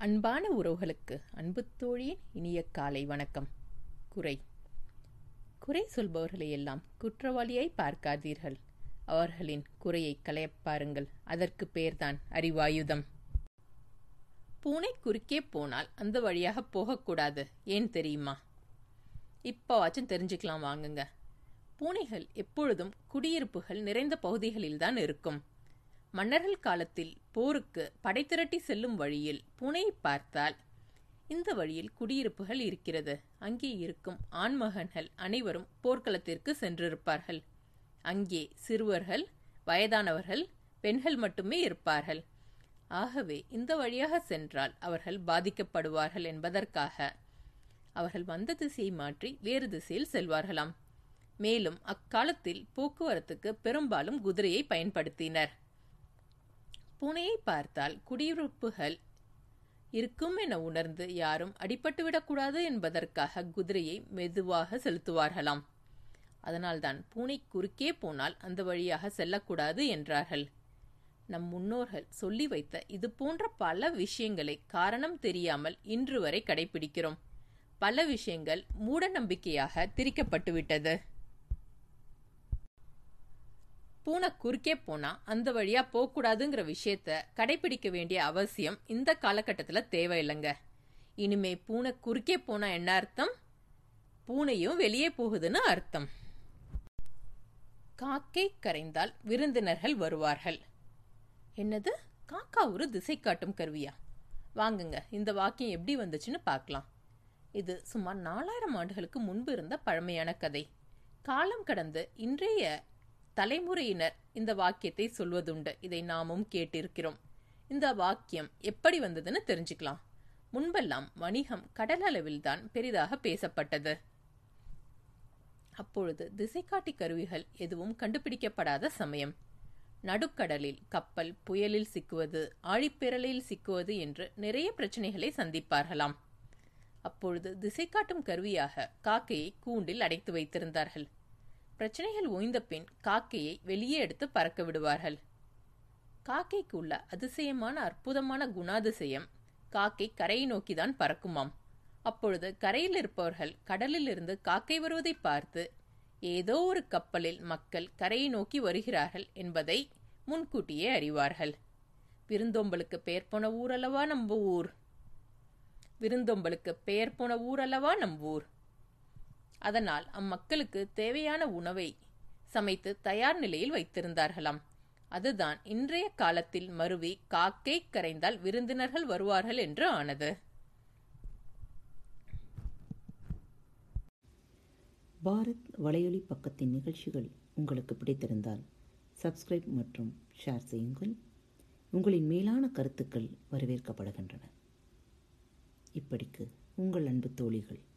அன்பான உறவுகளுக்கு அன்பு தோழியின் இனிய காலை வணக்கம். குறை. குறை சொல்பவர்களை எல்லாம் குற்றவாளியாய் பார்க்காதீர்கள். அவர்களின் குறையை களையப் பாருங்கள். அதற்கு பெயர்தான் அறிவாயுதம். பூனை குறுக்கே போனால் அந்த வழியாக போகக்கூடாது. ஏன் தெரியுமா? இப்போவாச்சும் தெரிஞ்சுக்கலாம் வாங்குங்க. பூனைகள் எப்பொழுதும் குடியிருப்புகள் நிறைந்த பகுதிகளில்தான் இருக்கும். மன்னர்கள் காலத்தில் போருக்கு படை திரட்டி செல்லும் வழியில் பூனையை பார்த்தால் இந்த வழியில் குடியிருப்புகள் இருக்கிறது. அங்கே இருக்கும் ஆண்மகன்கள் அனைவரும் போர்க்களத்திற்கு சென்றிருப்பார்கள். அங்கே சிறுவர்கள் வயதானவர்கள் பெண்கள் மட்டுமே இருப்பார்கள். ஆகவே இந்த வழியாக சென்றால் அவர்கள் பாதிக்கப்படுவார்கள் என்பதற்காக அவர்கள் வந்த திசையை மாற்றி வேறு திசையில் செல்வார்களாம். மேலும் அக்காலத்தில் போக்குவரத்துக்கு பெரும்பாலும் குதிரையை பயன்படுத்தினர். பூனையை பார்த்தால் குடியிருப்புகள் இருக்கும் என உணர்ந்து யாரும் அடிபட்டுவிடக்கூடாது என்பதற்காக குதிரையை மெதுவாக செலுத்துவார்களாம். அதனால்தான் பூனை குறுக்கே போனால் அந்த வழியாக செல்லக்கூடாது என்றார்கள். நம் முன்னோர்கள் சொல்லி வைத்த இது போன்ற பல விஷயங்களை காரணம் தெரியாமல் இன்று வரை கடைபிடிக்கிறோம். பல விஷயங்கள் மூட நம்பிக்கையாக திரிக்கப்பட்டுவிட்டது. பூனை குறுக்கே போனா அந்த வழியா போகக்கூடாதுங்கிற விஷயத்த கடைபிடிக்க வேண்டிய அவசியம் இந்த காலகட்டத்தில் தேவையில்லைங்க. இனிமே பூனை குறுக்கே போனா என்ன அர்த்தம்? பூனையும் வெளியே போகுதுன்னு அர்த்தம். காக்கை கரைந்தால் விருந்தினர்கள் வருவார்கள். என்னது? காக்கா ஒரு திசை காட்டும் கருவியா? வாங்குங்க இந்த வாக்கியம் எப்படி வந்துச்சுன்னு பார்க்கலாம். இது சுமார் நாலாயிரம் ஆண்டுகளுக்கு முன்பு இருந்த பழமையான கதை. காலம் கடந்து இன்றைய தலைமுறையினர் இந்த வாக்கியத்தை சொல்வதுண்டு. இதை நாமும் கேட்டிருக்கிறோம். இந்த வாக்கியம் எப்படி வந்ததுன்னு தெரிஞ்சுக்கலாம். முன்பெல்லாம் வணிகம் கடல் அளவில்தான் பெரிதாக பேசப்பட்டது. அப்பொழுது திசைக்காட்டி கருவிகள் எதுவும் கண்டுபிடிக்கப்படாத சமயம். நடுக்கடலில் கப்பல் புயலில் சிக்குவது ஆழிப்பேரலையில் சிக்குவது என்று நிறைய பிரச்சனைகளை சந்திப்பார்களாம். அப்பொழுது திசை காட்டும் கருவியாக காக்கையை கூண்டில் அடைத்து வைத்திருந்தார்கள். பிரச்சனைகள் ஓய்ந்த பின் காக்கையை வெளியே எடுத்து பறக்க விடுவார்கள். காக்கைக்கு உள்ள அதிசயமான அற்புதமான குணாதிசயம். காக்கை கரையை நோக்கிதான் பறக்குமாம். அப்பொழுது கரையில் இருப்பவர்கள் கடலில் இருந்து காக்கை வருவதை பார்த்து ஏதோ ஒரு கப்பலில் மக்கள் கரையை நோக்கி வருகிறார்கள் என்பதை முன்கூட்டியே அறிவார்கள். விருந்தோம்பலுக்கு பெயர் போன ஊர் அல்லவா நம்ப ஊர் விருந்தோம்பலுக்கு பெயர் போன ஊர் அல்லவா ஊர் அதனால் அம்மக்களுக்கு தேவையான உணவை சமைத்து தயார் நிலையில் வைத்திருந்தார்களாம். அதுதான் இன்றைய காலத்தில் மருவி காக்கை கரைந்தால் விருந்தினர்கள் வருவார்கள் என்று ஆனது. பாரத் வலையொலி பக்கத்தின் நிகழ்ச்சிகள் உங்களுக்கு பிடித்திருந்தால் சப்ஸ்கிரைப் மற்றும் ஷேர் செய்யுங்கள். உங்களின் மேலான கருத்துக்கள் வரவேற்கப்படுகின்றன. இப்படிக்கு உங்கள் அன்பு தோழிகள்